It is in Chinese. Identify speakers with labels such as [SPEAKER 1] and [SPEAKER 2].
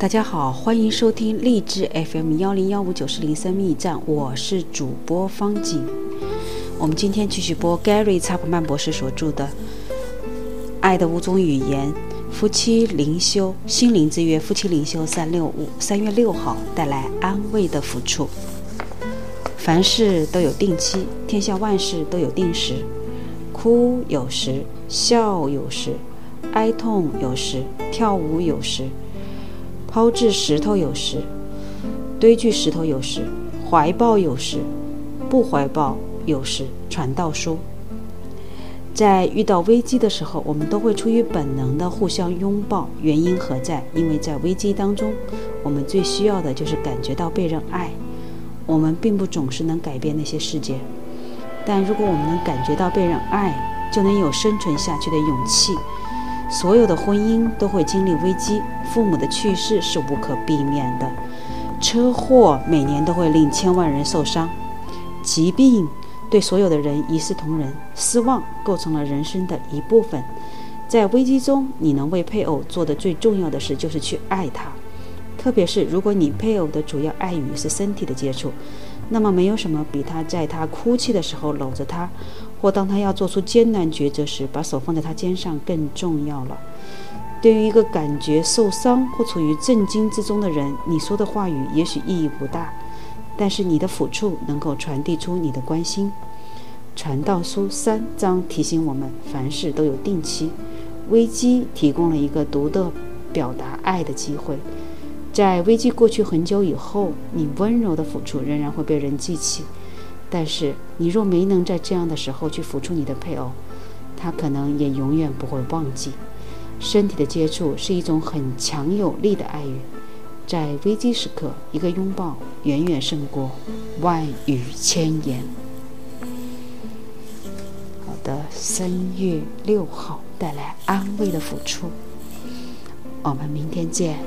[SPEAKER 1] 大家好，欢迎收听励志 FM 幺零幺五九四零生命站，我是主播方景。我们今天继续播 Gary 查普曼博士所著的《爱的五种语言：夫妻灵修心灵之约》夫妻灵修三六五三月六号带来安慰的抚触。凡事都有定期，天下万事都有定时。哭有时，笑有时，哀痛有时，跳舞有时。抛掷石头有时，堆聚石头有时，怀抱有时，不怀抱有时。传道书，在遇到危机的时候，我们都会出于本能的互相拥抱。原因何在？因为在危机当中，我们最需要的就是感觉到被人爱。我们并不总是能改变那些事件，但如果我们能感觉到被人爱，就能有生存下去的勇气。所有的婚姻都会经历危机，父母的去世是无可避免的，车祸每年都会令千万人受伤，疾病对所有的人一视同仁，失望构成了人生的一部分。在危机中，你能为配偶做的最重要的事就是去爱他，特别是如果你配偶的主要爱语是身体的接触，那么没有什么比他在他哭泣的时候搂着他。或当他要做出艰难抉择时，把手放在他肩上更重要了。对于一个感觉受伤或处于震惊之中的人，你说的话语也许意义不大，但是你的抚触能够传递出你的关心。传道书三章提醒我们，凡事都有定期。危机提供了一个独特表达爱的机会。在危机过去很久以后，你温柔的抚触仍然会被人记起。但是，你若没能在这样的时候去抚触你的配偶，他可能也永远不会忘记。身体的接触是一种很强有力的爱语，在危机时刻，一个拥抱远远胜过万语千言。好的，三月六号带来安慰的抚触，我们明天见。